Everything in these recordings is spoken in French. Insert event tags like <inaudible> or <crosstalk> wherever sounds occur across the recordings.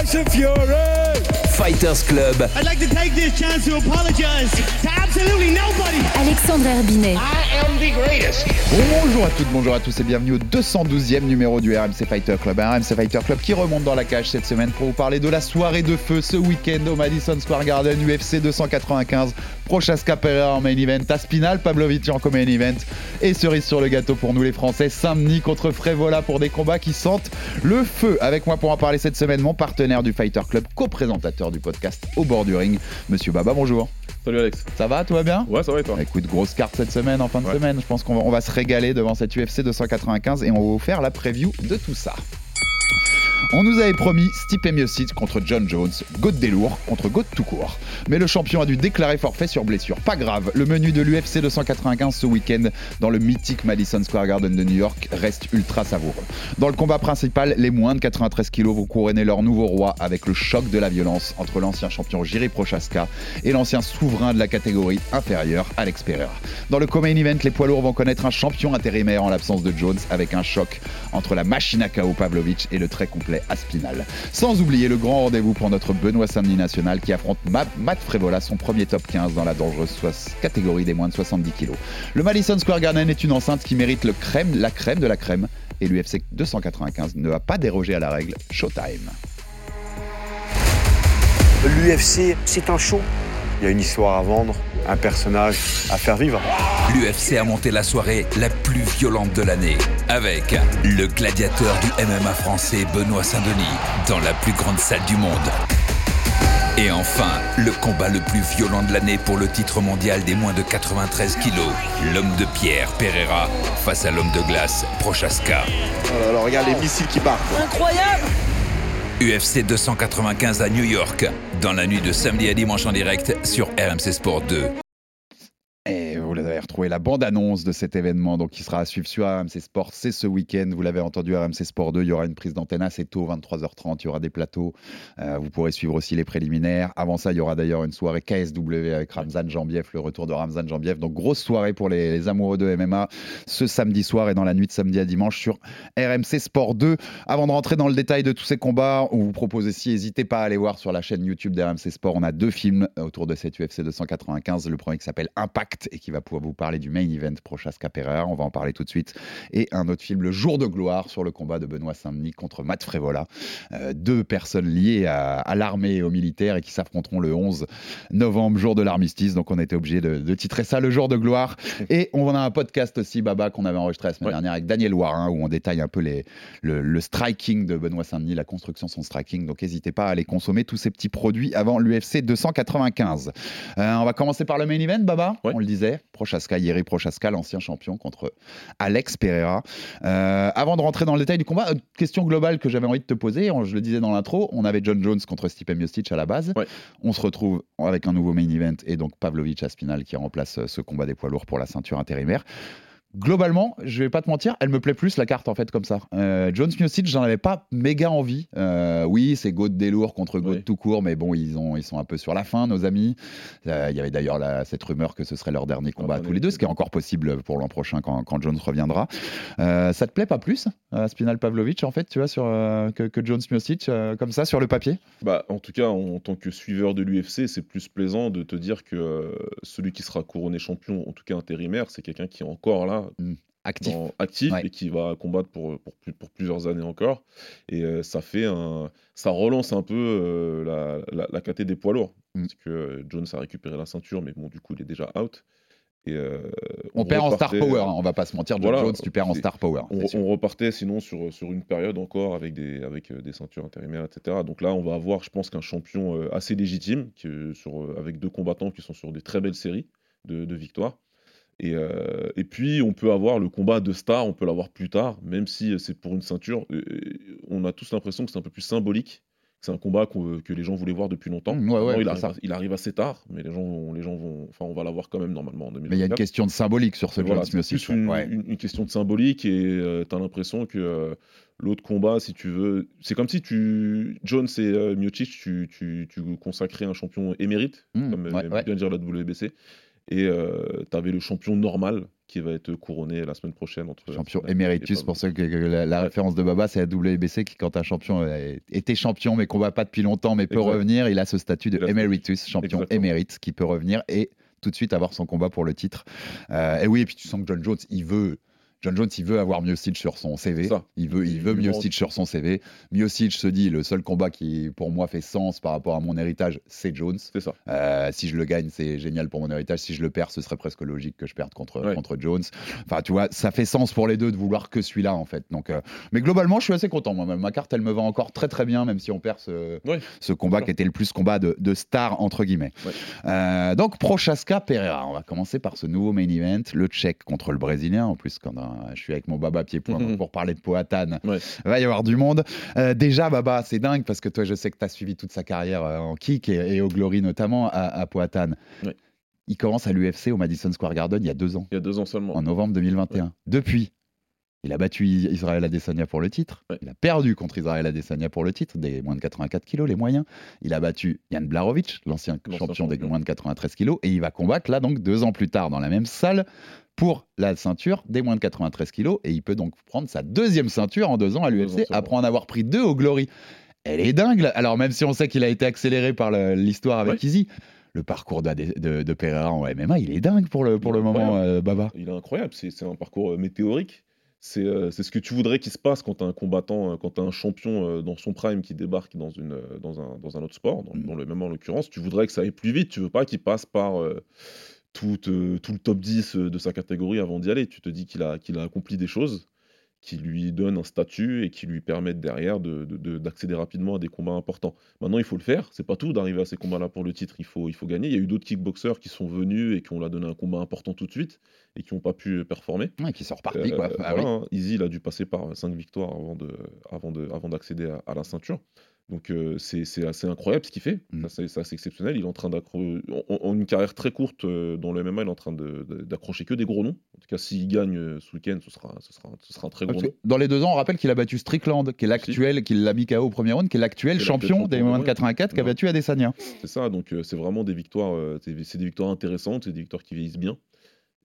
Tyson Fury. Fighters Club. I'd like to take this chance to apologize to absolutely nobody. Alexandre Herbinet. I am the greatest. Bonjour à toutes, bonjour à tous et bienvenue au 212e numéro du RMC Fighter Club. Un RMC Fighter Club qui remonte dans la cage cette semaine pour vous parler de la soirée de feu ce week-end au Madison Square Garden UFC 295. Prochaska Pereira en main event, Aspinal Pavlovic en co-main event et cerise sur le gâteau pour nous les Français, Saint-Denis contre Frévola pour des combats qui sentent le feu. Avec moi pour en parler cette semaine, mon partenaire du Fighter Club, co-présentateur du podcast Au bord du ring, Monsieur Baba, bonjour. Salut Alex. Ça va, tout va bien Ouais, ça va et toi Écoute, grosse carte cette semaine, en fin de Ouais. semaine. Je pense qu'on va, on va se régaler devant cette UFC 295 et on va vous faire la preview de tout ça. On nous avait promis Stipe Miocic contre John Jones, Gaute des lourds contre Gaute tout court. Mais le champion a dû déclarer forfait sur blessure. Pas grave, le menu de l'UFC 295 ce week-end dans le mythique Madison Square Garden de New York reste ultra savoureux. Dans le combat principal, les moins de 93 kilos vont couronner leur nouveau roi avec le choc de la violence entre l'ancien champion Jiri Prochaska et l'ancien souverain de la catégorie inférieure, Alex Pereira. Dans le co-main event, les poids lourds vont connaître un champion intérimaire en l'absence de Jones avec un choc entre la machine à KO Pavlovich et le très complet Aspinal. Sans oublier le grand rendez-vous pour notre Benoît Samedi national qui affronte Ma- Matt Frévola, son premier top 15 dans la dangereuse catégorie des moins de 70 kilos. Le Madison Square Garden est une enceinte qui mérite le crème, la crème de la crème et l'UFC 295 ne va pas déroger à la règle Showtime. L'UFC, c'est un show. Il y a une histoire à vendre, un personnage à faire vivre. L'UFC a monté la soirée la plus violente de l'année avec le gladiateur du MMA français Benoît Saint-Denis dans la plus grande salle du monde. Et enfin, le combat le plus violent de l'année pour le titre mondial des moins de 93 kilos. L'homme de pierre, Pereira, face à l'homme de glace, Prochaska. Alors regarde les missiles qui partent. UFC 295 à New York, dans la nuit de samedi à dimanche en direct sur RMC Sport 2. Retrouvé la bande-annonce de cet événement, donc qui sera à suivre sur RMC Sport. C'est ce week-end, vous l'avez entendu, RMC Sport 2. Il y aura une prise d'antenne assez tôt, 23h30. Il y aura des plateaux. Euh, vous pourrez suivre aussi les préliminaires. Avant ça, il y aura d'ailleurs une soirée KSW avec Ramzan Jambiev, le retour de Ramzan Jambiev. Donc, grosse soirée pour les, les amoureux de MMA ce samedi soir et dans la nuit de samedi à dimanche sur RMC Sport 2. Avant de rentrer dans le détail de tous ces combats, on vous propose aussi, n'hésitez pas à aller voir sur la chaîne YouTube d'RMC Sport. On a deux films autour de cette UFC 295. Le premier qui s'appelle Impact et qui va pouvoir vous parler du main event Prochaska Pereira. On va en parler tout de suite. Et un autre film, Le Jour de gloire, sur le combat de Benoît Saint-Denis contre Matt Frévola. Euh, deux personnes liées à, à l'armée et aux militaires et qui s'affronteront le 11 novembre, jour de l'armistice. Donc on était obligé de, de titrer ça Le Jour de gloire. <laughs> Et on a un podcast aussi, Baba, qu'on avait enregistré la semaine Ouais. dernière avec Daniel Warin, où on détaille un peu les, le, le striking de Benoît Saint-Denis, la construction de son striking. Donc n'hésitez pas à aller consommer tous ces petits produits avant l'UFC 295. Euh, on va commencer par le main event, Baba. Ouais. On le disait, Prochaska, Yeri Prochaska, l'ancien champion contre Alex Pereira. Euh, avant de rentrer dans le détail du combat, une question globale que j'avais envie de te poser, je le disais dans l'intro, on avait John Jones contre Stipe Miocic à la base. Ouais. On se retrouve avec un nouveau main event et donc Pavlovich Aspinal qui remplace euh, ce combat des poids lourds pour la ceinture intérimaire. Globalement, je vais pas te mentir, elle me plaît plus la carte en fait comme ça. Euh, Jones Miocic, j'en avais pas méga envie. Euh, oui, c'est Gaute des lourds contre Gaute Ouais. tout court, mais bon, ils, ont, ils sont un peu sur la fin, nos amis. Euh, Il y avait d'ailleurs cette rumeur que ce serait leur dernier combat tous les deux, ce qui est encore possible pour l'an prochain quand, quand Jones reviendra. Euh, ça te plaît pas plus, Spinal Pavlovich, en fait, tu vois, sur, que, que Jones Miocic, comme ça, sur le papier? Bah, en tout cas, en tant que suiveur de l'UFC, c'est plus plaisant de te dire que celui qui sera couronné champion, en tout cas intérimaire, c'est quelqu'un qui est encore là, Actif. dans- actif Ouais. et qui va combattre pour, pour, plus- pour plusieurs années encore. Et euh, ça fait un, ça relance un peu euh, la, la, la caté des poids lourds. Mm. Parce que euh, Jones a récupéré la ceinture, mais bon, du coup, il est déjà out. Et, euh, On, perd en star power, hein, on va pas se mentir. Voilà, Jones, tu perds en star power. On, repartait sinon sur, sur une période encore avec des, avec des ceintures intérimaires, etc. Donc là, on va avoir, je pense, qu'un champion assez légitime, qui, sur, avec deux combattants qui sont sur des très belles séries de, de victoires. Et, euh, et puis, on peut avoir le combat de star, on peut l'avoir plus tard, même si euh, c'est pour une ceinture. Euh, on a tous l'impression que c'est un peu plus symbolique c'est un combat que les gens voulaient voir depuis longtemps. Ouais, ouais, Maintenant, il, arrive, ça. il arrive assez tard, mais les gens, vont- les gens vont, enfin, on va l'avoir quand même normalement en 2024. Mais il y a une question de symbolique sur ce voilà, c'est plus une, ouais. une- une question de symbolique et tu as l'impression que euh, l'autre combat, si tu veux, c'est comme si tu Jones et euh, Miocic, tu, tu, tu consacrais un champion émérite, Mmh, comme bien dire la WBC, et tu avais le champion normal qui va être couronné la semaine prochaine entre Champion éméritus, pour ceux que, que la, la référence de Baba, c'est la WBC qui, quand un champion euh, était champion mais combat pas depuis longtemps mais peut revenir, il a ce statut de emeritus, champion Exactement. émérite, qui peut revenir et tout de suite avoir son combat pour le titre. Euh, et oui, et puis tu sens que John Jones, il veut. John Jones, il veut avoir Miocic sur son CV. Ça. Il veut, il Il veut Miocic sur son CV. Miocic se dit le seul combat qui, pour moi, fait sens par rapport à mon héritage, c'est Jones. C'est ça. Euh, si je le gagne, c'est génial pour mon héritage. Si je le perds, ce serait presque logique que je perde contre, Ouais. contre Jones. Enfin, tu vois, ça fait sens pour les deux de vouloir que celui-là, en fait. Donc, euh, mais globalement, je suis assez content. Moi, ma carte, elle me va encore très très bien, même si on perd ce, Ouais. ce combat qui était le plus combat de, de star entre guillemets. Ouais. Euh, donc Prochaska Pereira, on va commencer par ce nouveau main event, le Tchèque contre le Brésilien. En plus, quand euh, je suis avec mon Baba pied point Mhm. pour parler de Poatan, Ouais. il va y avoir du monde. Euh, déjà, Baba, c'est dingue parce que toi, je sais que tu as suivi toute sa carrière euh, en kick et, et au Glory notamment à, à Poatan. Ouais. Il commence à l'UFC au Madison Square Garden il y a deux ans, Il y a deux ans seulement. en novembre 2021. Depuis, il a battu Israël Adesanya pour le titre. Ouais. Il a perdu contre Israël Adesanya pour le titre, des moins de 84 kilos, les moyens. Il a battu Jan Blarovic, l'ancien champion des moins de 93 kilos. Et il va combattre, là, donc, deux ans plus tard, dans la même salle, pour la ceinture des moins de 93 kilos. Et il peut donc prendre sa deuxième ceinture en deux ans à l'UFC, après en avoir pris deux au Glory. Elle est dingue. là. Alors, même si on sait qu'il a été accéléré par l'histoire avec Ouais. Izzy, le parcours de, de Pereira en MMA, il est dingue pour le, pour Il le est moment, euh, Baba. Il est incroyable, c'est c'est un parcours euh, météorique. C'est euh, c'est ce que tu voudrais qu'il se passe quand tu as un combattant, euh, quand tu as un champion euh, dans son prime qui débarque dans, une, dans, un, dans un autre sport, dans, Mm. dans le même en l'occurrence. Tu voudrais que ça aille plus vite, tu veux pas qu'il passe par tout, tout le top 10 de sa catégorie avant d'y aller. Tu te dis qu'il a, qu'il a accompli des choses qui lui donnent un statut et qui lui permettent derrière de- de- de- d'accéder rapidement à des combats importants. Maintenant, il faut le faire. C'est pas tout d'arriver à ces combats-là pour le titre. Il faut, il faut gagner. Il y a eu d'autres kickboxers qui sont venus et qui ont l'a donné un combat important tout de suite et qui n'ont pas pu performer. Ouais, qui sont repartis, quoi. Euh, Ah voilà, oui. hein. Izzy, il a dû passer par 5 victoires avant de, avant de, avant d'accéder à, à la ceinture. Donc euh, c'est assez incroyable ce qu'il fait. Mm. Ça, C'est assez exceptionnel. Il est en train d'accrocher, en, en une carrière très courte euh, dans le MMA, il est en train de- de- d'accrocher que des gros noms. En tout cas, s'il gagne euh, ce week-end, ce sera, ce, sera, ce sera un très gros nom. Dans les deux ans, on rappelle qu'il a battu Strickland, qui est l'actuel, qui l'a mis KO au premier round, qui est l'actuel champion des moins de ouais. 84, qui a battu Adesanya. C'est ça, donc euh, c'est vraiment des victoires, c'est c'est des victoires intéressantes, c'est des victoires qui vieillissent bien.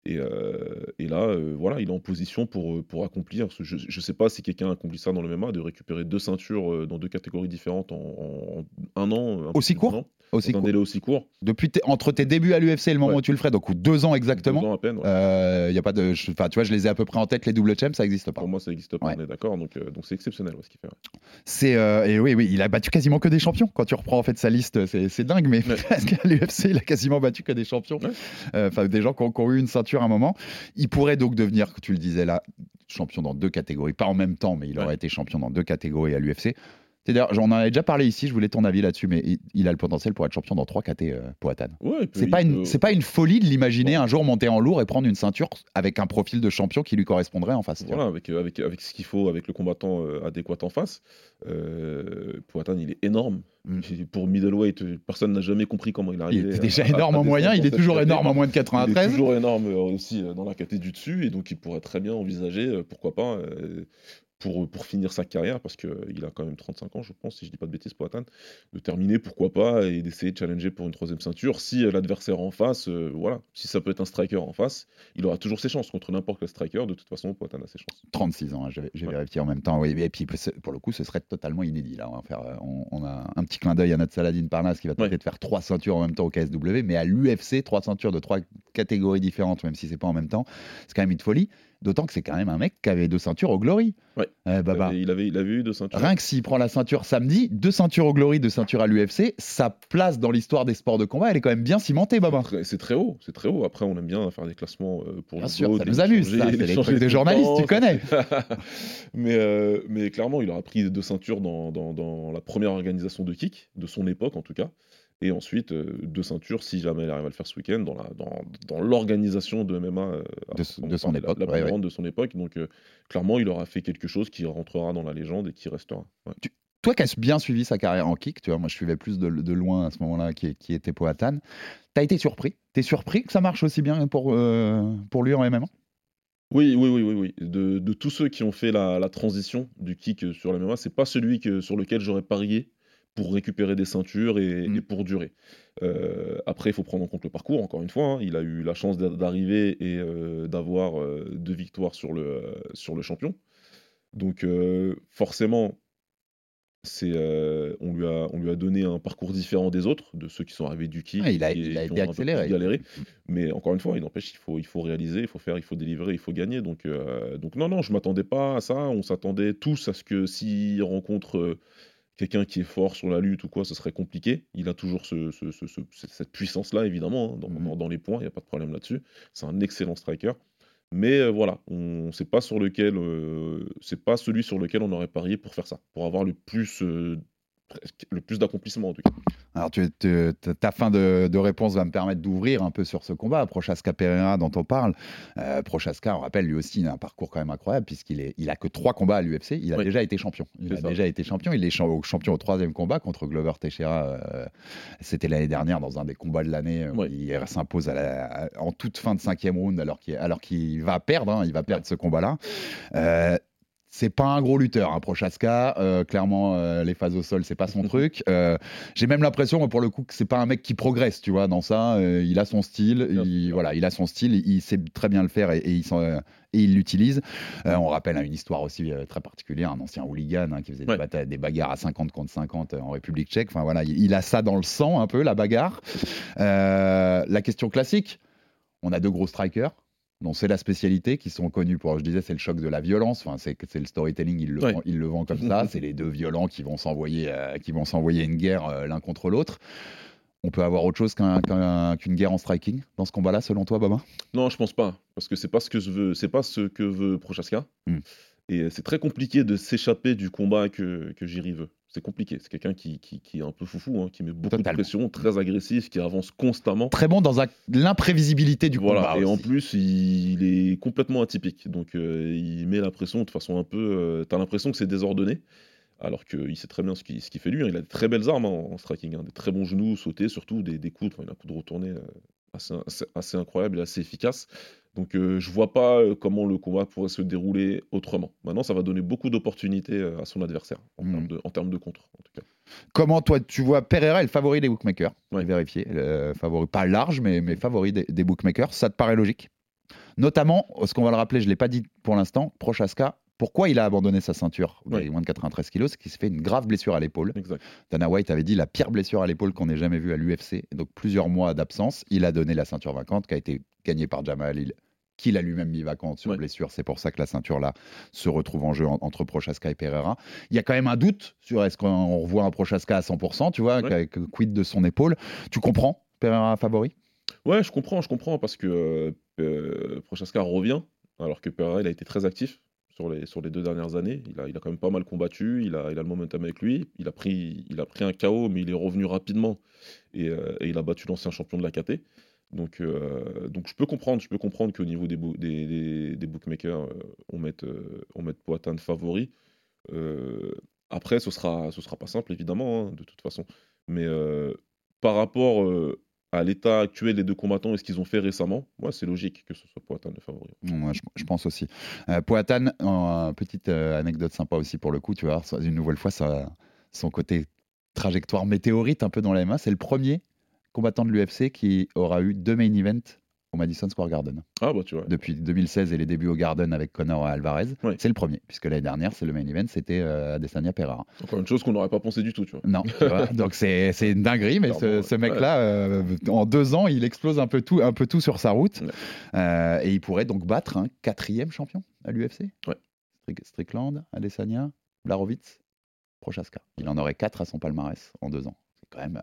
Et, euh, et là, euh, voilà, il est en position pour, euh, pour accomplir. ce- Je ne sais pas si quelqu'un a accompli ça dans le MMA, de récupérer deux ceintures dans deux catégories différentes en, en- en un an. un Aussi court Aussi dans un délai aussi court. Depuis entre tes débuts à l'UFC et le moment Ouais. où tu le ferais, donc deux ans exactement. Deux ans à peine. ouais. euh, y a pas de, enfin, tu vois, je les ai à peu près en tête. Les double champs, ça n'existe pas. Pour moi, ça n'existe pas, Ouais. on est d'accord. Donc euh, donc c'est exceptionnel ce qu'il fait. C'est euh, et oui, oui, il a battu quasiment que des champions. Quand tu reprends en fait sa liste, c'est dingue, mais parce qu'à l'UFC, il a quasiment battu que des champions. Enfin, des gens qui ont, qui ont eu une ceinture à un moment. Il pourrait donc devenir, tu le disais là, champion dans deux catégories, pas en même temps, mais il aurait été champion dans deux catégories à l'UFC. C'est d'ailleurs, j'en avais déjà parlé ici. Je voulais ton avis là-dessus, mais il, il a le potentiel pour être champion dans trois catés, euh, Poatan. Ouais, il C'est il pas une, peut- c'est pas une folie de l'imaginer un jour monter en lourd et prendre une ceinture avec un profil de champion qui lui correspondrait en face. Voilà, avec, euh, avec, avec ce qu'il faut, avec le combattant euh, adéquat en face. Euh, Poatan, il est énorme. Mm. Pour middleweight, personne n'a jamais compris comment il Il arrivait. était déjà à- énorme à en moyen, il est toujours énorme en moins de Il est 93. toujours énorme aussi euh, dans la catégorie du dessus, et donc il pourrait très bien envisager, pourquoi pas, pour, pour finir sa carrière, parce qu'il a quand même 35 ans, je pense, si je dis pas de bêtises, Poatan, de terminer, pourquoi pas, et d'essayer de challenger pour une troisième ceinture. Si euh, l'adversaire en face, euh, voilà, si ça peut être un striker en face, il aura toujours ses chances contre n'importe quel striker. De toute façon, Poatan a ses chances. 36 ans, hein, j'ai Ouais. vérifié en même temps. Oui. Et puis pour le coup, ce serait totalement inédit. Là, on, va faire, euh, on, on a un petit clin d'œil à notre Saladin Parnasse qui va tenter Ouais. de faire trois ceintures en même temps au KSW, mais à l'UFC, trois ceintures de trois catégories différentes, même si c'est pas en même temps, c'est quand même une folie. D'autant que c'est quand même un mec qui avait deux ceintures au Glory. Ouais. Euh, Baba. Il, avait, il avait eu deux ceintures. Rien que s'il prend la ceinture samedi, deux ceintures au Glory, deux ceintures à l'UFC, sa place dans l'histoire des sports de combat, elle est quand même bien cimentée, Baba. C'est très haut, c'est très haut. Après, on aime bien faire des classements euh, pour Bien sûr, ça nous amuse, c'est les les changer trucs de tout le journalistes, temps. tu connais. <laughs> mais, euh, mais clairement, il aura pris deux ceintures dans, dans- dans la première organisation de kick, de son époque en tout cas. Et ensuite, euh, deux ceintures, si jamais il arrive à le faire ce week-end, dans la- dans, dans l'organisation de MMA euh, De son parle époque, La, la ouais, plus ouais. grande de son époque. Donc, euh, clairement, il aura fait quelque chose qui rentrera dans la légende et qui restera. Ouais. Toi qui as bien suivi sa carrière en kick, tu vois, moi je suivais plus de, de loin à ce moment-là qui, qui était Poatan. T'as été surpris? T'es surpris que ça marche aussi bien pour, euh, pour lui en MMA Oui, oui, oui, oui, oui. De, de tous ceux qui ont fait la, la transition du kick sur la MMA, c'est pas celui que, sur lequel j'aurais parié pour récupérer des ceintures et, Mm. et pour durer. Euh, après, il faut prendre en compte le parcours, encore une fois. hein. Il a eu la chance d'a- d'arriver et euh, d'avoir euh, deux victoires sur le, sur le champion. Donc, forcément, c'est, on, lui a, on lui a donné un parcours différent des autres, de ceux qui sont arrivés du kick. Ouais, il a- il a qui été ont un peu plus accéléré. galéré. Mais encore une fois, il n'empêche, il faut, il faut réaliser, il faut faire, il faut délivrer, il faut gagner. Donc, donc non, non, je m'attendais pas à ça. On s'attendait tous à ce que s'il rencontre quelqu'un qui est fort sur la lutte ou quoi, ce serait compliqué. Il a toujours ce, ce- ce- ce- cette puissance-là, évidemment, hein, dans, Mhm. dans- les points, il n'y a pas de problème là-dessus. C'est un excellent striker. Mais euh, voilà, on c'est pas sur lequel, euh, c'est pas celui sur lequel on aurait parié pour faire ça, pour avoir le plus, euh, le plus d'accomplissement en tout cas. Alors, tu, tu- ta fin de, de réponse va me permettre d'ouvrir un peu sur ce combat. Prochaska Pereira, dont on parle. Euh, Prochaska, on rappelle, lui aussi, il a un parcours quand même incroyable, puisqu'il est, il a que trois combats à l'UFC. Il a Oui. déjà été champion. Il a ça. déjà été champion. Il est champ- champion au troisième combat contre Glover Teixeira. euh, C'était l'année dernière dans un des combats de l'année. Ouais. Il s'impose en toute fin de cinquième round, alors qu'il alors va perdre. hein, il va perdre ce combat-là. Euh, c'est pas un gros lutteur, hein, Prochaska. Euh, clairement, euh, les phases au sol, c'est pas son <laughs> truc. Euh, J'ai même l'impression, pour le coup, que c'est pas un mec qui progresse, tu vois, dans ça. Il a son style, il, voilà, il a son style, il, sait très bien le faire et, et il s'en- et il l'utilise. Euh, on rappelle hein, une histoire aussi euh, très particulière, un ancien hooligan hein, qui faisait des, Ouais. batailles- des bagarres à 50 contre 50 euh, en République tchèque. Enfin voilà, il, il a ça dans le sang un peu, la bagarre. La question classique, on a deux gros strikers dont c'est la spécialité, qui sont connus pour, je disais, c'est le choc de la violence. Enfin, c'est c'est le storytelling, il le, Ouais. vend, il le vend comme ça. <laughs> c'est les deux violents qui vont s'envoyer, euh, qui vont s'envoyer une guerre euh, l'un contre l'autre. On peut avoir autre chose qu'un- qu'un- qu'une guerre en striking dans ce combat-là, selon toi, Baba Non, je pense pas, parce que c'est pas ce que je veux, c'est pas ce que veut Prochaska. Hmm. Et euh, c'est très compliqué de s'échapper du combat que, que Jiri veut. C'est compliqué. C'est quelqu'un qui, qui, qui est un peu foufou, hein, qui met beaucoup Totalement. de pression, très agressif, qui avance constamment. Très bon dans l'imprévisibilité du Voilà, combat. et en plus, il, il est complètement atypique. Donc, euh, il met la pression de façon un peu. euh, T'as l'impression que c'est désordonné, alors qu'il sait très bien ce qu'il fait lui. hein. Il a de très belles armes hein, en striking, hein, des très bons genoux, sautés, surtout des, des coups. Enfin, il a un coup de retourné euh, assez, assez, assez incroyable et assez efficace. Donc, euh, je vois pas euh, comment le combat pourrait se dérouler autrement. Maintenant, ça va donner beaucoup d'opportunités euh, à son adversaire, en, Mm. termes de, en termes de contre, en tout cas. Comment toi, tu vois Pereira est le favori des bookmakers? Ouais. J'ai vérifié. Le favori, pas large, mais, mais favori des, des bookmakers. Ça te paraît logique? Notamment, ce qu'on va le rappeler, je ne l'ai pas dit pour l'instant, Prochaska, pourquoi il a abandonné sa ceinture moins de 93 kilos C'est qu'il s'est fait une grave blessure à l'épaule. Dana White avait dit la pire blessure à l'épaule qu'on ait jamais vue à l'UFC. Donc plusieurs mois d'absence. Il a donné la ceinture vacante qui a été gagnée par Jamal Hill, qu'il a lui-même mis vacante sur Ouais. blessure. C'est pour ça que la ceinture là se retrouve en jeu en- entre Prochaska et Pereira. Il y a quand même un doute sur est-ce qu'on revoit un Prochaska à 100%, tu vois, Ouais. que- quid de son épaule. Tu comprends Pereira favori? Ouais, je comprends, je comprends, parce que euh, Prochaska revient, alors que Pereira, il a été très actif sur les, sur les deux dernières années. Il a, il a quand même pas mal combattu, il a, il a le momentum avec lui. Il a, pris, il a pris un KO, mais il est revenu rapidement et, euh, et il a battu l'ancien champion de la KT. Donc, euh, donc je peux comprendre, je peux comprendre qu'au niveau des, des, des, bookmakers, euh, on mette, on mette Poitin favori. Euh, après, ce sera, ce sera pas simple, évidemment, hein, de toute façon. Mais par rapport à l'état actuel des deux combattants et ce qu'ils ont fait récemment, moi, c'est logique que ce soit Poitin le favori. Moi, je, pense aussi. Euh, Poatan, euh, petite euh, anecdote sympa aussi pour le coup, tu vois, une nouvelle fois, ça, son côté trajectoire météorite un peu dans la MMA, c'est le premier combattant de l'UFC qui aura eu deux main events au Madison Square Garden. Ah, bah, tu vois. Depuis 2016 et les débuts au Garden avec Conor Alvarez, c'est le premier, puisque l'année dernière, c'est le main event, c'était euh, Adesanya Pereira. Encore une chose qu'on n'aurait pas pensé du tout, tu vois. Non, <laughs> tu vois, donc c'est une dinguerie, mais ce, mec-là, euh, en deux ans, il explose un peu tout, un peu tout sur sa route. Ouais. Euh, et il pourrait donc battre un quatrième champion à l'UFC. Ouais. Strickland, Adesanya, Blachowicz, Prochaska. Il en aurait quatre à son palmarès en deux ans. C'est quand même.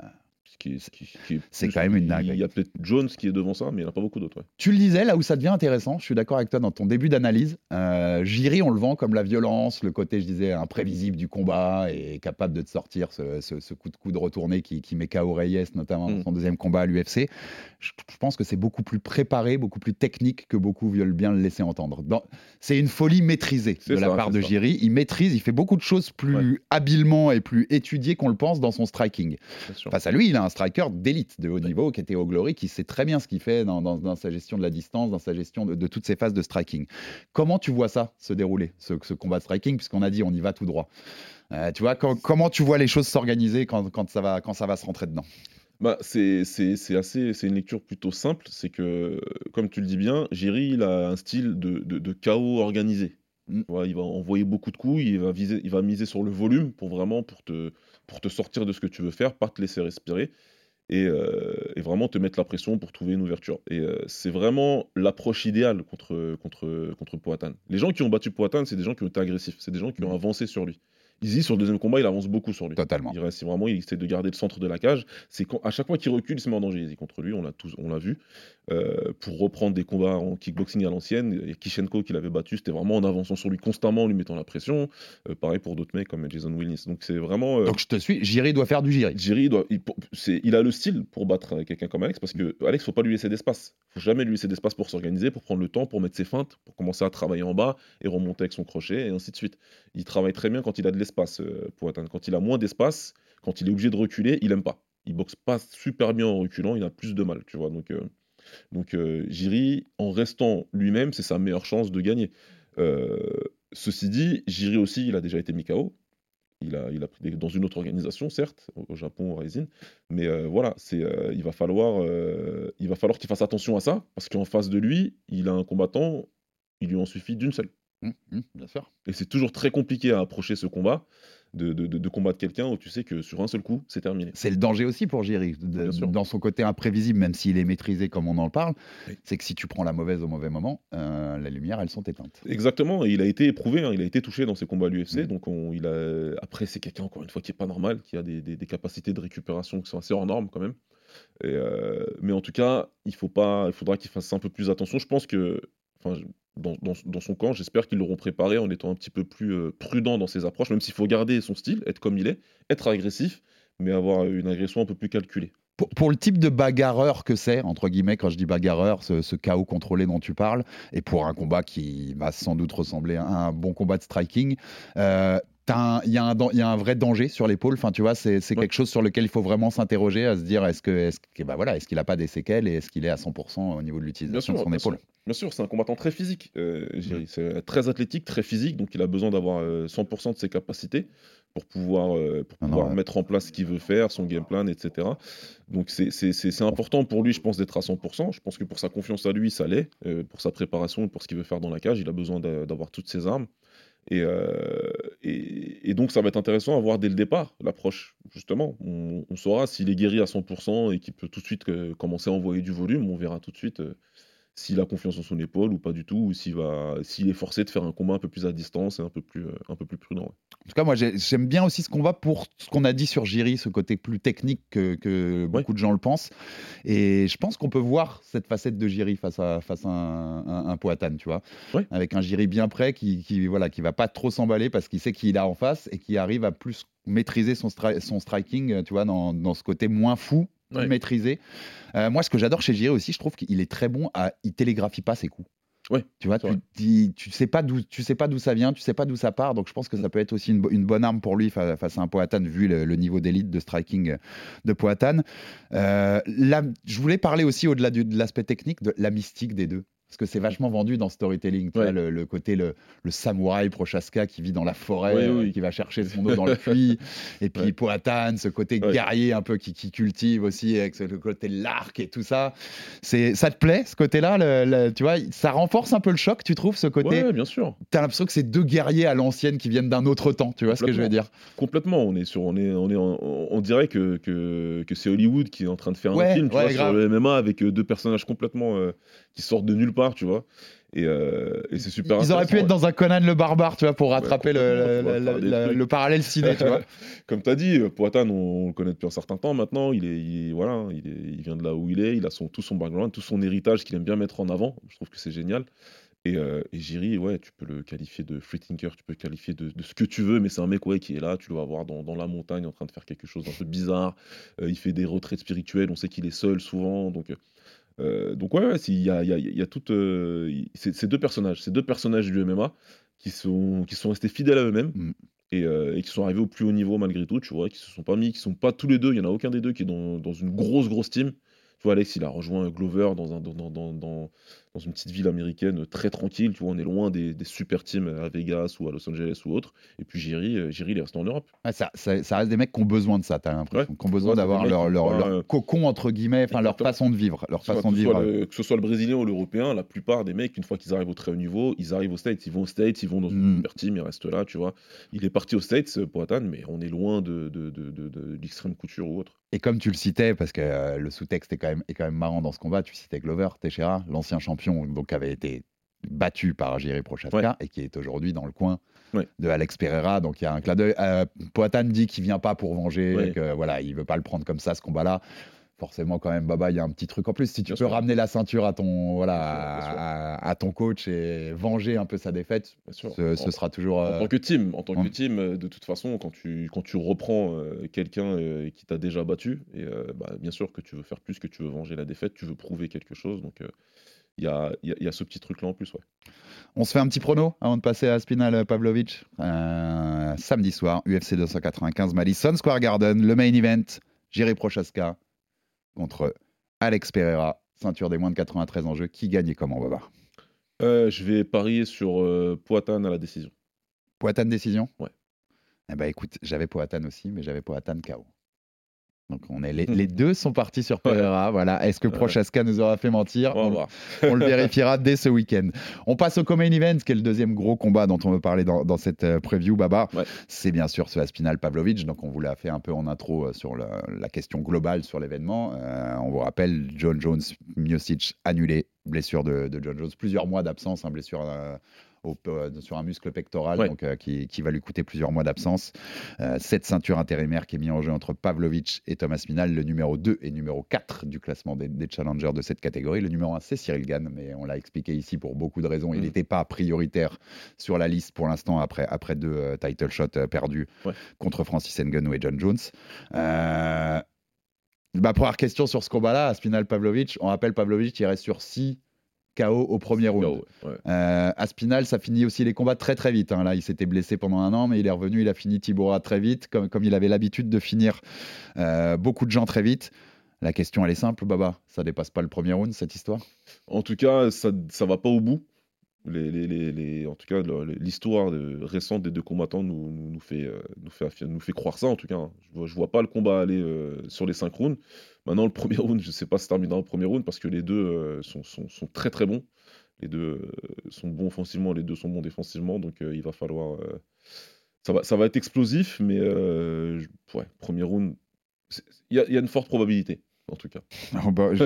C'est quand même une Il dinguerie. y a peut-être Jones qui est devant ça, mais il n'y en a pas beaucoup d'autres. ouais. Tu le disais, là où ça devient intéressant, je suis d'accord avec toi dans ton début d'analyse. Euh, Jiri, on le vend comme la violence, le côté, je disais, imprévisible du combat et capable de te sortir ce, ce- ce coup de coude retourné qui, qui met KO Reyes, notamment dans Mm. son deuxième combat à l'UFC. Je, je pense que c'est beaucoup plus préparé, beaucoup plus technique que beaucoup veulent bien le laisser entendre. C'est une folie maîtrisée de la part de. Jiri. Il maîtrise, il fait beaucoup de choses plus habilement et plus étudiées qu'on le pense dans son striking. Face à lui, il a un striker d'élite, de haut niveau, qui était au Glory, qui sait très bien ce qu'il fait dans, dans- dans sa gestion de la distance, dans sa gestion de, de toutes ces phases de striking. Comment tu vois ça se dérouler, ce, ce combat de striking, puisqu'on a dit on y va tout droit Euh, Tu vois, quand- comment tu vois les choses s'organiser quand, quand ça va, quand ça va se rentrer dedans? Bah, c'est assez, c'est une lecture plutôt simple. C'est que, comme tu le dis bien, Jiri, il a un style de, de, de chaos organisé. Mm. Il va envoyer beaucoup de coups, il va, viser, il va miser sur le volume pour vraiment pour te, pour te sortir de ce que tu veux faire, pas te laisser respirer et, euh, et vraiment te mettre la pression pour trouver une ouverture. Et euh, c'est vraiment l'approche idéale contre, contre, contre Poatan. Les gens qui ont battu Poatan, c'est des gens qui ont été agressifs, c'est des gens qui ont Mm. avancé sur lui. Izzy, sur le deuxième combat, il avance beaucoup sur lui. Totalement. Il reste vraiment, il essaie de garder le centre de la cage. C'est quand, à chaque fois qu'il recule, il se met en danger. Izzy contre lui, on l'a tous, on l'a vu. Euh, pour reprendre des combats en kickboxing à l'ancienne, Kishenko qui l'avait battu, c'était vraiment en avançant sur lui constamment, en lui mettant la pression. Euh, pareil pour d'autres mecs comme Jason Willis. Donc c'est vraiment. euh, Donc je te suis, Jiri doit faire du Jiri. Jiri, il, doit- il, c'est- il a le style pour battre quelqu'un comme Alex parce que Alex, faut pas lui laisser d'espace. Faut jamais lui laisser d'espace pour s'organiser, pour prendre le temps, pour mettre ses feintes, pour commencer à travailler en bas et remonter avec son crochet et ainsi de suite. Il travaille très bien quand il a de l'espace euh, pour atteindre. Quand il a moins d'espace, quand il est obligé de reculer, il aime pas. Il boxe pas super bien en reculant, il a plus de mal, tu vois. Donc, euh, donc euh, Jiri, en restant lui-même, c'est sa meilleure chance de gagner. Euh, ceci dit, Jiri aussi, il a déjà été mis. Il a, il a pris des- dans une autre organisation, certes, au, Japon, au Rising. Mais voilà, c'est, il va falloir, il va falloir qu'il fasse attention à ça, parce qu'en face de lui, il a un combattant, il lui en suffit d'une seule. Hum, hum, bien sûr. Et c'est toujours très compliqué à approcher ce combat, de, de, de- combattre quelqu'un où tu sais que sur un seul coup, c'est terminé. C'est le danger aussi pour de- sûr. dans son côté imprévisible, même s'il est maîtrisé comme on en parle. Oui. C'est que si tu prends la mauvaise au mauvais moment, euh, les lumières, elles sont éteintes. Exactement, et il a été éprouvé, hein, il a été touché dans ses combats à l'UFC, donc on- il a... après c'est quelqu'un encore une fois qui est pas normal, qui a des, des- des capacités de récupération qui sont assez hors normes quand même. Et, euh, Mais en tout cas, il faut pas, il faudra qu'il fasse un peu plus attention. Je pense que, enfin, dans, dans- son camp, j'espère qu'ils l'auront préparé en étant un petit peu plus euh, prudent dans ses approches, même s'il faut garder son style, être comme il est, être agressif, mais avoir une agression un peu plus calculée. Pour, pour le type de bagarreur que c'est, entre guillemets, quand je dis bagarreur, ce, chaos contrôlé dont tu parles, et pour un combat qui va sans doute ressembler à un bon combat de striking, euh, il y, a un dan- il y a un vrai danger sur l'épaule. Enfin, tu vois, c'est Ouais. quelque chose sur lequel il faut vraiment s'interroger, à se dire est-ce que, est-ce que, bah voilà, est-ce qu'il a pas des séquelles et est-ce qu'il est à 100% au niveau de l'utilisation de son bien épaule? sûr. Bien sûr, c'est un combattant très physique. euh, Jiri. C'est très athlétique, très physique, donc il a besoin d'avoir euh, 100% de ses capacités pour pouvoir, euh, pour non, ouais. mettre en place ce qu'il veut faire, son game plan, etc. Donc c'est- important pour lui, je pense, d'être à 100%. Je pense que pour sa confiance à lui, ça l'est. Euh, pour sa préparation, pour ce qu'il veut faire dans la cage, il a besoin d'a- d'avoir toutes ses armes. Et, euh, et, donc ça va être intéressant à voir dès le départ l'approche, justement. On, on saura s'il est guéri à 100% et qu'il peut tout de suite euh, commencer à envoyer du volume. On verra tout de suite euh, s'il a confiance en son épaule ou pas du tout, ou s'il va, s'il est forcé de faire un combat un peu plus à distance et un peu plus, euh, un peu plus prudent. ouais. En tout cas, moi, j'ai- j'aime bien aussi ce combat pour ce qu'on a dit sur Jiri, ce côté plus technique que, que beaucoup de gens le pensent. Et je pense qu'on peut voir cette facette de Jiri face à, face à un, un, un Poatan, tu vois. Ouais. Avec un Jiri bien prêt qui, qui, voilà, qui va pas trop s'emballer parce qu'il sait qu'il a en face et qui arrive à plus maîtriser son, stri- son striking, tu vois, dans, dans ce côté moins fou, Ouais. maîtrisé. Euh, moi, ce que j'adore chez Jiri aussi, je trouve qu'il est très bon à. Il télégraphie pas ses coups. Ouais, Tu vois, tu, tu sais pas d'où tu sais pas d'où ça vient, tu sais pas d'où ça part, donc je pense que ça peut être aussi une, bo- une bonne arme pour lui fa- face à un Poatan vu le, le niveau d'élite de striking de Poatan. Euh, là, je voulais parler aussi au-delà de l'aspect technique de la mystique des deux. Parce que c'est vachement vendu dans storytelling, tu Ouais. vois, le, le côté le, le samouraï Prochaska qui vit dans la forêt, Ouais, euh, qui va chercher son eau dans le puits, <laughs> et puis Ouais. Poatan, ce côté guerrier un peu qui, qui cultive aussi, avec ce- le côté de l'arc et tout ça. C'est, ça te plaît ce côté-là, le- tu vois, ça renforce un peu le choc, tu trouves, ce côté? Bien sûr. T'as l'impression que c'est deux guerriers à l'ancienne qui viennent d'un autre temps, tu vois ce que je veux dire? Complètement, on est sur, on est, on est, en- on, dirait que, que, que c'est Hollywood qui est en train de faire un film, tu vois, sur le MMA avec euh, deux personnages complètement euh, qui sortent de nulle part tu vois. Et, euh, et c'est super Ils auraient pu être dans un Conan le barbare, tu vois, pour rattraper le, le- parallèle ciné, tu vois. <laughs> Comme tu as dit, Poatan, on, on le connaît depuis un certain temps maintenant. Il, est, il, est- voilà, il, est- il vient de là où il est. Il a son, tout son background, tout son héritage qu'il aime bien mettre en avant. Je trouve que c'est génial. Et, euh, et Jiri, ouais, tu peux le qualifier de free thinker, tu peux le qualifier de, de ce que tu veux, mais c'est un mec ouais, qui est là, tu le vas voir dans, dans la montagne en train de faire quelque chose d'un peu bizarre. Euh, il fait des retraites spirituelles, on sait qu'il est seul souvent. Donc, euh, donc ouais, il y a, il y a- il y a toutes, euh, c'est deux personnages, ces deux personnages du MMA qui sont, qui sont restés fidèles à eux-mêmes Mm. et, euh, et qui sont arrivés au plus haut niveau malgré tout, tu vois, qui se sont pas mis, qui sont pas tous les deux, il y en a aucun des deux qui est dans, dans une grosse grosse team. Tu vois, Alex, il a rejoint Glover dans, un, dans, dans, dans, dans- une petite ville américaine très tranquille, tu vois, on est loin des, des super teams à Vegas ou à Los Angeles ou autre. Et puis Jiri, euh, Jiri, il est resté en Europe. Ouais, ça, ça- ça reste des mecs qui ont besoin de ça, t'as l'impression. Ouais. Qui ont besoin Ouais, d'avoir leur, leur, euh, cocon, entre guillemets, enfin leur façon de vivre. Leur façon que, de vivre. le, que ce soit le Brésilien ou l'Européen, la plupart des mecs, une fois qu'ils arrivent au très haut niveau, ils arrivent aux States. Ils vont aux States, ils vont dans une Mm. super team, ils restent là, tu vois. Il est parti aux States, euh, Poatan, mais on est loin de, de, de, de- de l'extrême couture ou autre. Et comme tu le citais, parce que euh, le sous-texte est quand, même, est quand même marrant dans ce combat, tu citais Glover Teixeira, l'ancien champion, donc qui avait été battu par Jiri Prochaska Ouais. et qui est aujourd'hui dans le coin Ouais. de Alex Pereira. Donc il y a un clin d'œil. Euh, Poatan dit qu'il vient pas pour venger, Ouais. que voilà, il veut pas le prendre comme ça ce combat-là. Forcément, quand même, Baba, il y a un petit truc en plus. Si tu Bien peux sûr. ramener la ceinture à ton, voilà, à, à ton coach et venger un peu sa défaite, ce, ce En- sera toujours. En euh, tant que team, en tant que team, euh, de toute façon, quand tu, quand tu reprends euh, quelqu'un qui t'a déjà battu, et bah, bien sûr que tu veux faire plus, que tu veux venger la défaite, tu veux prouver quelque chose. Donc, il y, a, il y a- il y a ce petit truc-là en plus. Ouais. On se fait un petit prono avant de passer à Spinal Pavlovic. Euh, samedi soir, UFC 295, Madison Square Garden, le main event, Jiri Prochaska contre Alex Pereira, ceinture des moins de 93 en jeu. Qui gagne et comment, Baba? Euh, je vais parier sur euh, Poatan à la décision. Poatan décision? Ouais. Eh ben écoute, j'avais Poatan aussi, mais j'avais Poatan KO. Donc on est les, les deux sont partis sur Pereira. Voilà. Est-ce que. Prochaska nous aura fait mentir? On le vérifiera dès ce week-end. On passe au co-main event, qui est le deuxième gros combat dont on veut parler dans, dans cette euh, preview, Baba. Ouais. C'est bien sûr ce Aspinal Pavlovic. Donc, on vous l'a fait un peu en intro euh, sur le- la question globale sur l'événement. Euh, on vous rappelle, John Jones, Miocic annulé, blessure de, de John Jones, plusieurs mois d'absence, hein, blessure. euh, au- euh, sur un muscle pectoral Ouais. donc, euh, qui, qui va lui coûter plusieurs mois d'absence. Euh, cette ceinture intérimaire qui est mise en jeu entre Pavlovic et Thomas Minal, le numéro 2 et numéro 4 du classement des, des challengers de cette catégorie. Le numéro 1, c'est Cyril Gann, mais on l'a expliqué ici pour beaucoup de raisons. Il Mm. n'était pas prioritaire sur la liste pour l'instant après, après deux title shots perdus Ouais. contre Francis Ngannou et John Jones. Euh, ma première question sur ce combat-là, Aspinal Pavlovic, on rappelle Pavlovic qui reste sur 6 KO au premier round. KO, ouais. Euh, Aspinal, ça finit aussi les combats très très vite. hein. Là, il s'était blessé pendant un an, mais il est revenu, il a fini Tibora très vite, comme, comme il avait l'habitude de finir euh, beaucoup de gens très vite. La question, elle est simple, Baba. Ça dépasse pas le premier round, cette histoire? En tout cas, ça ça va pas au bout. Les, les- les- en tout cas, le- l'histoire récente des deux combattants nous, nous, nous fait, euh, nous, fait, nous fait croire ça, en tout cas. hein. Je vois, je vois pas le combat aller euh, sur les cinq rounds. Maintenant, le <laughs> premier round, je sais pas si terminera au premier round parce que les deux euh, sont, sont, sont très très bons. Les deux sont bons offensivement, les deux sont bons défensivement. Donc, il va falloir. ça, va, ça va être explosif, mais ouais, premier round, il y a une forte probabilité, en tout cas. Oh, <laughs> bah, je,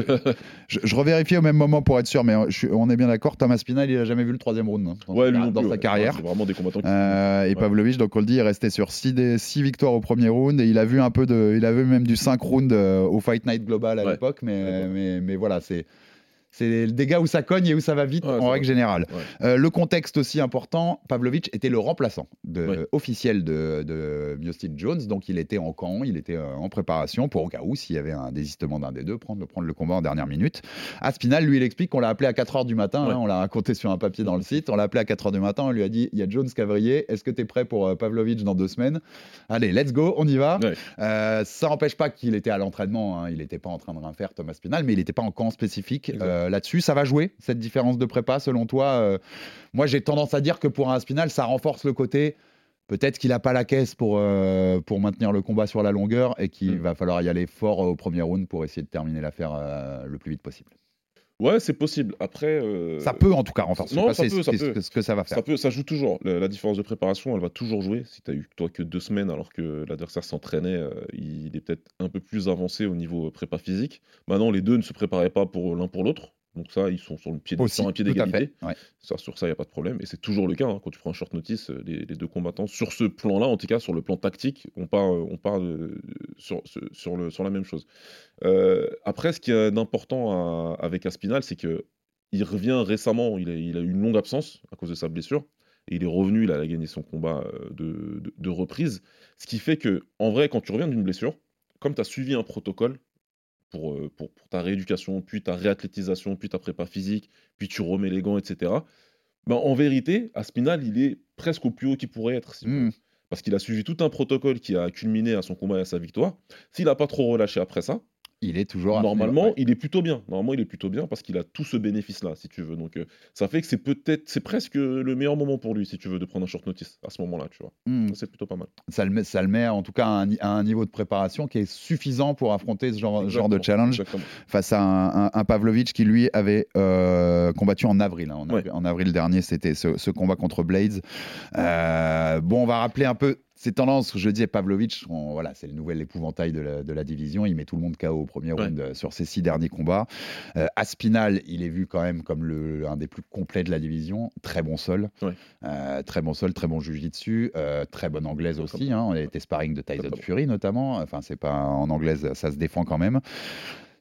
je- je revérifie au même moment pour être sûr, mais euh, je on est bien d'accord. Thomas Spinal, il a jamais vu le troisième round hein, dans, Ouais, sa, lui car- non dans plus, sa ouais. carrière. Ouais, C'est vraiment des combattants qui. Euh, et. Pavlovich, donc on le dit, est resté sur 6 victoires au premier round et il a vu un peu de, il a vu même du 5 rounds euh, au Fight Night Global à l'époque, mais, mais voilà, c'est c'est des gars où ça cogne et où ça va vite Ouais, en règle générale. Ouais. Euh, le contexte aussi important, Pavlovich était le remplaçant de, Ouais. officiel de, de Jones, donc il était en camp, il était euh, en préparation pour au cas où s'il y avait un désistement d'un des deux, prendre, prendre le combat en dernière minute. Aspinal, lui, il explique qu'on l'a appelé à 4h du matin, hein, on l'a raconté sur un papier dans le site, on l'a appelé à 4h du matin, on lui a dit, il y a Jones Cavrier, est-ce que tu es prêt pour euh, Pavlovich dans deux semaines? Allez, let's go, on y va. Euh, ça n'empêche pas qu'il était à l'entraînement, hein, il n'était pas en train de rien faire, Thomas Spinal, mais il n'était pas en camp spécifique. Euh, là-dessus. Ça va jouer, cette différence de prépa, selon toi euh, Moi, j'ai tendance à dire que pour un Spinal, ça renforce le côté. Peut-être qu'il n'a pas la caisse pour, euh, pour maintenir le combat sur la longueur et qu'il Mm. va falloir y aller fort au premier round pour essayer de terminer l'affaire le plus vite possible. Ouais, c'est possible. Après. euh, Ça peut en tout cas renforcer. non, ça peut, ça peut. ce que ça va faire. Ça, peut, ça joue toujours. La, la différence de préparation, elle va toujours jouer. Si tu as eu toi que deux semaines alors que l'adversaire s'entraînait, euh, il est peut-être un peu plus avancé au niveau prépa physique. Maintenant, les deux ne se préparaient pas pour l'un pour l'autre. Donc ça, ils sont sur, le pied, Aussi, sur un pied d'égalité. fait. Ouais. Ça, sur ça, il n'y a pas de problème. Et c'est toujours le cas hein, quand tu prends un short notice, euh, les, les deux combattants. Sur ce plan-là, en tout cas, sur le plan tactique, on part, euh, on part de- sur, sur- sur, le, sur la même chose. Euh, après, ce qui est d'important avec Aspinal, c'est que il revient récemment. Il a, il a eu une longue absence à cause de sa blessure. Et il est revenu, il a gagné son combat euh, de, de- de reprise. Ce qui fait que, en vrai, quand tu reviens d'une blessure, comme tu as suivi un protocole pour, euh, pour, pour ta rééducation, puis ta réathlétisation, puis ta prépa physique, puis tu remets les gants, etc. Ben, en vérité, Aspinal, il est presque au plus haut qu'il pourrait être. si. Mhm. Parce qu'il a suivi tout un protocole qui a culminé à son combat et à sa victoire. S'il n'a pas trop relâché après ça, Il est toujours. normalement, il est plutôt bien. Normalement, il est plutôt bien parce qu'il a tout ce bénéfice-là, si tu veux. Donc, euh, ça fait que c'est peut-être, c'est presque le meilleur moment pour lui, si tu veux, de prendre un short notice à ce moment-là, tu vois. Ça, C'est plutôt pas mal. ça le, met, ça le met en tout cas à un, ni- à un niveau de préparation qui est suffisant pour affronter ce genre, genre de challenge exactement. face à un, un, un Pavlovich qui lui avait euh, combattu en avril. hein. En, Ouais. avril en avril dernier, c'était ce, ce combat contre Blades. Euh, bon, on va rappeler un peu ces tendances. Je disais Pavlovich, on- voilà, c'est le nouvel épouvantail de la, de la division. Il met tout le monde KO au premier Ouais. round euh, sur ses six derniers combats. Euh, Aspinal, il est vu quand même comme le, un des plus complets de la division. Très bon sol. Ouais. Euh, très bon sol, très bon jiu-jitsu, euh, très bonne anglaise aussi. Hein. On a été sparring de Tyson. Fury notamment. Enfin, c'est pas en anglaise, ça se défend quand même.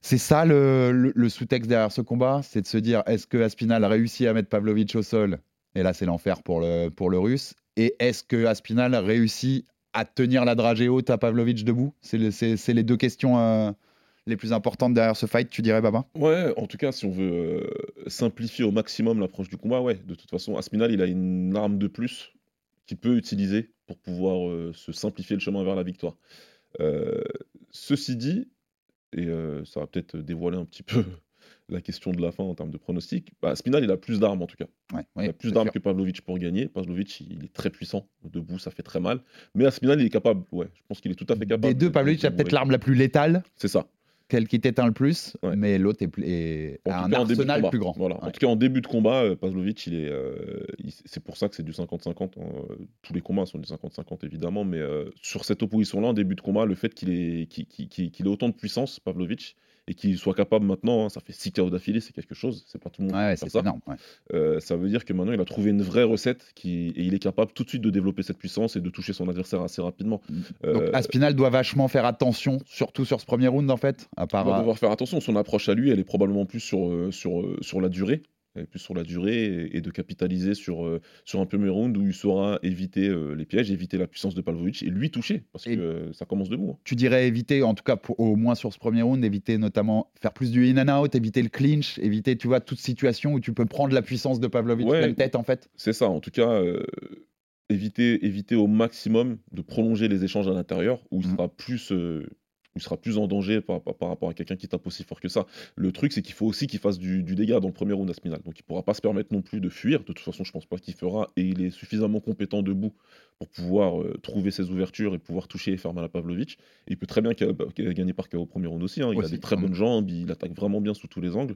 C'est ça le, le- le sous-texte derrière ce combat, c'est de se dire est-ce que Aspinal réussit à mettre Pavlovich au sol? Et là, c'est l'enfer pour le, pour le russe. Et est-ce que Aspinal réussit à tenir la dragée haute à Pavlovich debout? C'est le- c'est c'est les deux questions euh, les plus importantes derrière ce fight, tu dirais, Baba? Ouais, en tout cas, si on veut euh, simplifier au maximum l'approche du combat, ouais, de toute façon, Aspinal, il a une arme de plus qu'il peut utiliser pour pouvoir euh, se simplifier le chemin vers la victoire. Ceci dit, et ça va peut-être dévoiler un petit peu la question de la fin en termes de pronostic, bah, Aspinal, il a plus d'armes en tout cas. Ouais, Il a plus d'armes que Pavlovich pour gagner. Pavlovich, il est très puissant. Debout, ça fait très mal. Mais Aspinal, il est capable. Ouais, je pense qu'il est tout à fait capable. Des deux, de- Pavlovich de- a peut-être l'arme la plus létale, C'est ça. celle qui t'éteint le plus, Ouais. mais l'autre est, a un cas, arsenal plus grand. Voilà. En tout cas, en début de combat, euh, Pavlovich, il est, euh, c'est pour ça que c'est du 50-50. hein. Tous les combats sont du 50-50 évidemment, mais euh, sur cette opposition-là, en début de combat, le fait qu'il ait, autant de puissance, Pavlovich, et qu'il soit capable maintenant, hein, ça fait 6 KO d'affilée, c'est quelque chose. C'est pas tout le monde Ouais, c'est ça. énorme. ouais. Euh, ça veut dire que maintenant, il a trouvé une vraie recette qui, et il est capable tout de suite de développer cette puissance et de toucher son adversaire assez rapidement. Donc Euh, Aspinal doit vachement faire attention, surtout sur ce premier round en fait, à Il part. va devoir faire attention. Son approche à lui, elle est probablement plus sur, euh, sur, euh, sur la durée. Est plus sur la durée et, et de capitaliser sur, euh, sur un premier round où il saura éviter euh, les pièges, éviter la puissance de Pavlovich et lui toucher parce Et- que euh, ça commence debout. hein. Tu dirais éviter, en tout cas pour- au moins sur ce premier round, éviter notamment faire plus du in and out, éviter le clinch, éviter tu vois toute situation où tu peux prendre la puissance de Pavlovich Ouais. pleine tête en fait? C'est ça, en tout cas, éviter, éviter au maximum de prolonger les échanges à l'intérieur où il Mhm. sera plus. Il sera plus en danger par, par- par rapport à quelqu'un qui tape aussi fort que ça. Le truc, c'est qu'il faut aussi qu'il fasse du, du dégât dans le premier round à Spinal. Donc il pourra pas se permettre non plus de fuir. De toute façon, je pense pas qu'il fera. Et il est suffisamment compétent debout pour pouvoir euh, trouver ses ouvertures et pouvoir toucher et faire mal à Pavlovich. Et il peut très bien gagner par KO au premier round aussi. hein. Il a des très bonnes jambes, il attaque vraiment bien sous tous les angles.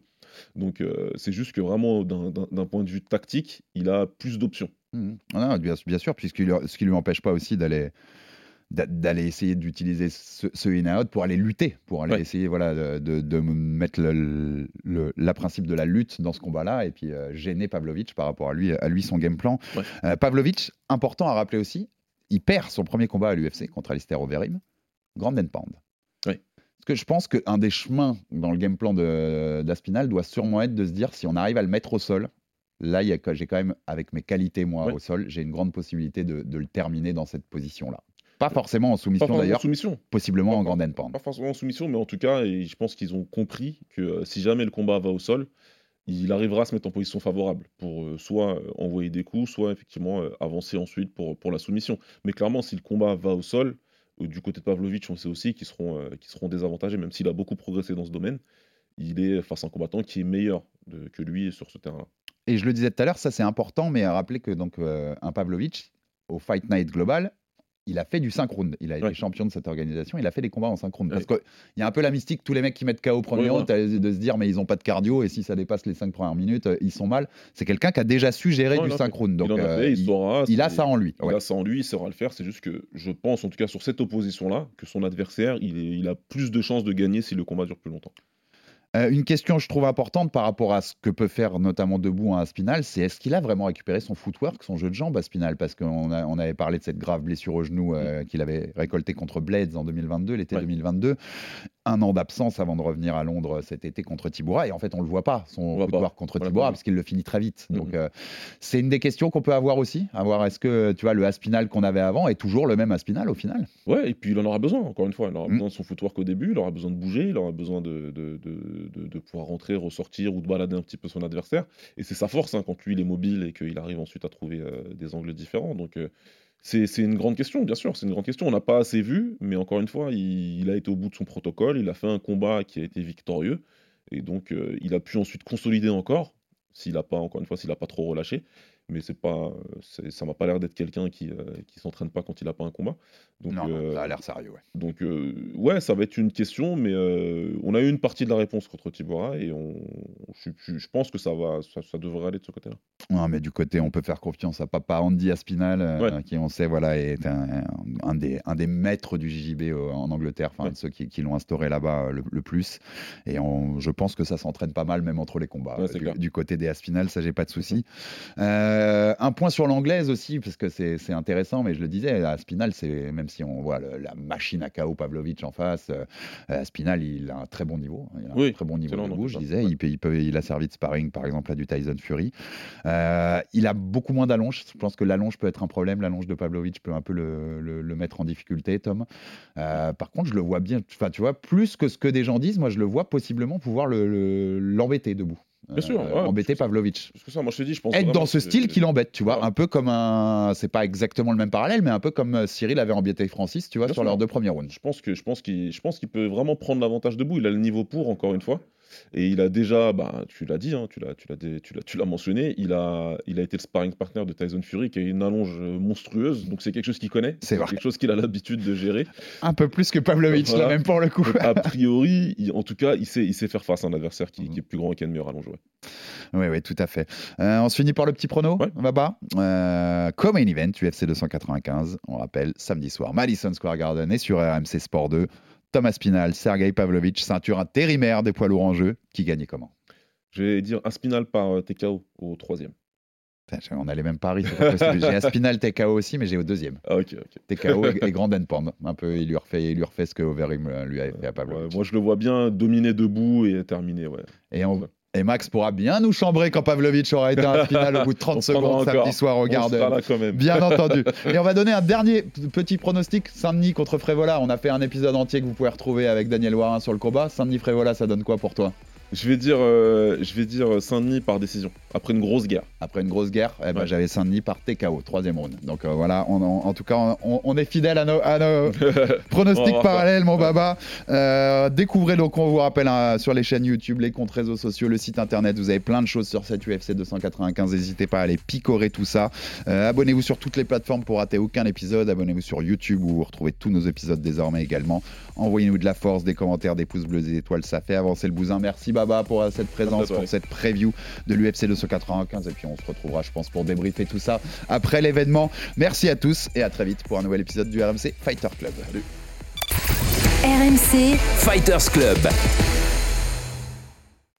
Donc euh, c'est juste que vraiment, d'un- point de vue tactique, il a plus d'options. Mhm. Ah bien, bien sûr, puisque ce qui lui empêche pas aussi d'aller d'a- d'aller essayer d'utiliser ce, ce in and out pour aller lutter, pour aller Ouais. essayer voilà de, mettre le, le- la principe de la lutte dans ce combat-là et puis euh, gêner Pavlovich par rapport à lui à lui son game plan. Ouais. Euh, Pavlovich, important à rappeler aussi, il perd son premier combat à l'UFC contre Alistair Overeem, Grand and Pound. Parce que je pense qu'un des chemins dans le game plan d'Aspinal doit sûrement être de se dire si on arrive à le mettre au sol, là j'ai quand même, avec mes qualités moi Ouais. au sol, j'ai une grande possibilité de, de le terminer dans cette position-là. Pas forcément en Pas soumission forcément en d'ailleurs, soumission. possiblement en Pas- Grand and Pound. Pas forcément en soumission, mais en tout cas, et je pense qu'ils ont compris que euh, si jamais le combat va au sol, il arrivera à se mettre en position favorable pour euh, soit euh, envoyer des coups, soit effectivement euh, avancer ensuite pour, pour la soumission. Mais clairement, si le combat va au sol, du côté de Pavlovich, on sait aussi qu'ils seront, qu'ils seront désavantagés, même s'il a beaucoup progressé dans ce domaine. Il est face à un combattant qui est meilleur de- que lui sur ce terrain-là. Et je le disais tout à l'heure, ça c'est important, mais à rappeler que donc un Pavlovich au Fight Night Global, il a fait du 5 rounds. Il a été Ouais. champion de cette organisation. Il a fait des combats en 5 rounds. Parce qu'il y a un peu la mystique, tous les mecs qui mettent KO premier round, de se dire, mais ils n'ont pas de cardio, et si ça dépasse les 5 premières minutes, euh, ils sont mal. C'est quelqu'un qui a déjà su gérer Non, du il en 5 fait. rounds. Donc, il a euh, fait, il, il, saura. il a c'est- ça en lui. Il a ça en lui, il saura le faire. C'est juste que je pense, en tout cas sur cette opposition-là, que son adversaire, il, est- il a plus de chances de gagner si le combat dure plus longtemps. Euh, une question, je trouve importante par rapport à ce que peut faire notamment Debout un Aspinal, c'est est-ce qu'il a vraiment récupéré son footwork, son jeu de jambes Aspinal Parce qu'on on avait parlé de cette grave blessure au genou euh, qu'il avait récoltée contre Blades en 2022, l'été Ouais. 2022. Un an d'absence avant de revenir à Londres cet été contre Tiboura. Et en fait, on le voit pas, son contre Tiboura, vu. parce qu'il le finit très vite. Donc, euh, c'est une des questions qu'on peut avoir aussi. Avoir est-ce que tu vois le Aspinal qu'on avait avant est toujours le même Aspinal au final Ouais, et puis il en aura besoin, encore une fois. Il aura Mm. besoin de son footwork au début, il aura besoin de bouger, il aura besoin de, de, de, de- de pouvoir rentrer, ressortir ou de balader un petit peu son adversaire. Et c'est sa force hein, quand lui il est mobile et qu'il arrive ensuite à trouver euh, des angles différents. Donc euh, c'est une grande question, bien sûr, c'est une grande question. On n'a pas assez vu, mais encore une fois, il, il a été au bout de son protocole, il a fait un combat qui a été victorieux. Et donc euh, il a pu ensuite consolider encore, s'il n'a pas, encore une fois, s'il n'a pas trop relâché. Mais c'est pas, ça m'a pas l'air d'être quelqu'un qui, euh, qui s'entraîne pas quand il n'a pas un combat. Donc, Non, euh, ça a l'air sérieux. ouais. donc euh, ouais, ça va être une question, mais on a eu une partie de la réponse contre Tibora et on, je, je- je pense que ça va, ça, ça devrait aller de ce côté-là. Ouais, mais du côté, on peut faire confiance à papa Andy Aspinal, euh, qui on sait voilà est un, un des, un des maîtres du JJB au- en Angleterre, enfin Ouais. ceux qui, qui l'ont instauré là-bas euh, le, le plus. Et on- je pense que ça s'entraîne pas mal même entre les combats. Ouais, euh, du, côté des Aspinal, ça j'ai pas de souci. Euh, un point sur l'anglaise aussi, parce que c'est intéressant, mais je le disais, Aspinal, c'est même si on voit le- la machine à KO Pavlovich en face, euh, Aspinal, il a un très bon niveau. hein, Il a un Oui, très bon niveau de non, c'est je disais. Il, peut, il, peut- il a servi de sparring, par exemple, à du Tyson Fury. Euh, il a beaucoup moins d'allonge. Je pense que l'allonge peut être un problème. L'allonge de Pavlovich peut un peu le, le- le mettre en difficulté, Tom. Euh, par contre, je le vois bien. Enfin, tu vois, plus que ce que des gens disent, moi, je le vois possiblement pouvoir le- le- l'embêter debout. Euh, Bien sûr, ouais, embêter Pavlovich. Parce que ça, moi je te dis, je pense Être dans ce style qui l'embête, tu vois, un peu comme un, c'est pas exactement le même parallèle, mais un peu comme euh, Cyril avait embêté Francis, tu vois, Bien sur sûr. leurs deux premiers rounds. Je pense que je pense qu'il je pense qu'il peut vraiment prendre l'avantage debout. Il a le niveau pour encore une fois. Et il a déjà, bah, tu l'as dit, hein, tu l'as, tu l'as, tu l'as, tu l'as mentionné, il a, il a été le sparring partner de Tyson Fury qui a une allonge euh, monstrueuse. Donc c'est quelque chose qu'il connaît. C'est quelque chose qu'il a l'habitude de gérer. <laughs> Un peu plus que Pavlovich, Voilà. là, même pour le coup. Donc, a <laughs> priori, il- en tout cas, il sait, il sait faire face à un adversaire qui, qui est plus grand et qui a une meilleure allonge. ouais. Oui, oui, tout à fait. Euh, on se finit par le petit prono, Ouais. Baba. Euh, comme main event, UFC 295, on rappelle, samedi soir, Madison Square Garden et sur RMC Sport 2. Thomas Spinal, Sergei Pavlovich, ceinture intérimaire des poids lourds en jeu. Qui gagnait comment? Je vais dire Aspinal par euh, TKO au troisième. Putain, On a les mêmes paris. J'ai Aspinal TKO aussi, mais j'ai au deuxième. Ah ok, ok. TKO et, et <laughs> Grand and Pound. Un peu, il lui refait, il lui refait ce que Overeem euh, lui avait fait à Ouais, Pavlovich. moi je le vois bien dominer debout et terminer. Ouais. et, on-. Et Max pourra bien nous chambrer quand Pavlovich aura été à Spinal <laughs> au bout de 30 On prendra secondes samedi soir au Garden. Bien <laughs> entendu. Et on va donner un dernier petit pronostic. Saint-Denis contre Frévola. On a fait un épisode entier que vous pouvez retrouver avec Daniel Warin sur le combat. Saint-Denis-Frévola, ça donne quoi pour toi? Je vais dire, euh, je vais dire Saint-Denis par décision après une grosse guerre. Après une grosse guerre, eh ben, Ouais. j'avais Saint-Denis par TKO, troisième round. Donc euh, voilà, on- on- en tout cas, on, on est fidèle à nos, à nos <laughs> pronostics Oh. parallèles, mon baba. Euh, découvrez donc, on vous rappelle, hein, sur les chaînes YouTube, les comptes réseaux sociaux, le site internet. Vous avez plein de choses sur cette UFC 295. N'hésitez pas à aller picorer tout ça. Abonnez-vous sur toutes les plateformes pour rater aucun épisode. Abonnez-vous sur YouTube où vous retrouvez tous nos épisodes désormais également. Envoyez-nous de la force, des commentaires, des pouces bleus, des étoiles. Ça fait avancer le bousin. Merci, Baba, pour euh, cette présence, pour cette preview de l'UFC 295. Et puis, on se retrouvera, je pense, pour débriefer tout ça après l'événement. Merci à tous et à très vite pour un nouvel épisode du RMC Fighter Club. RMC, Fighters Club.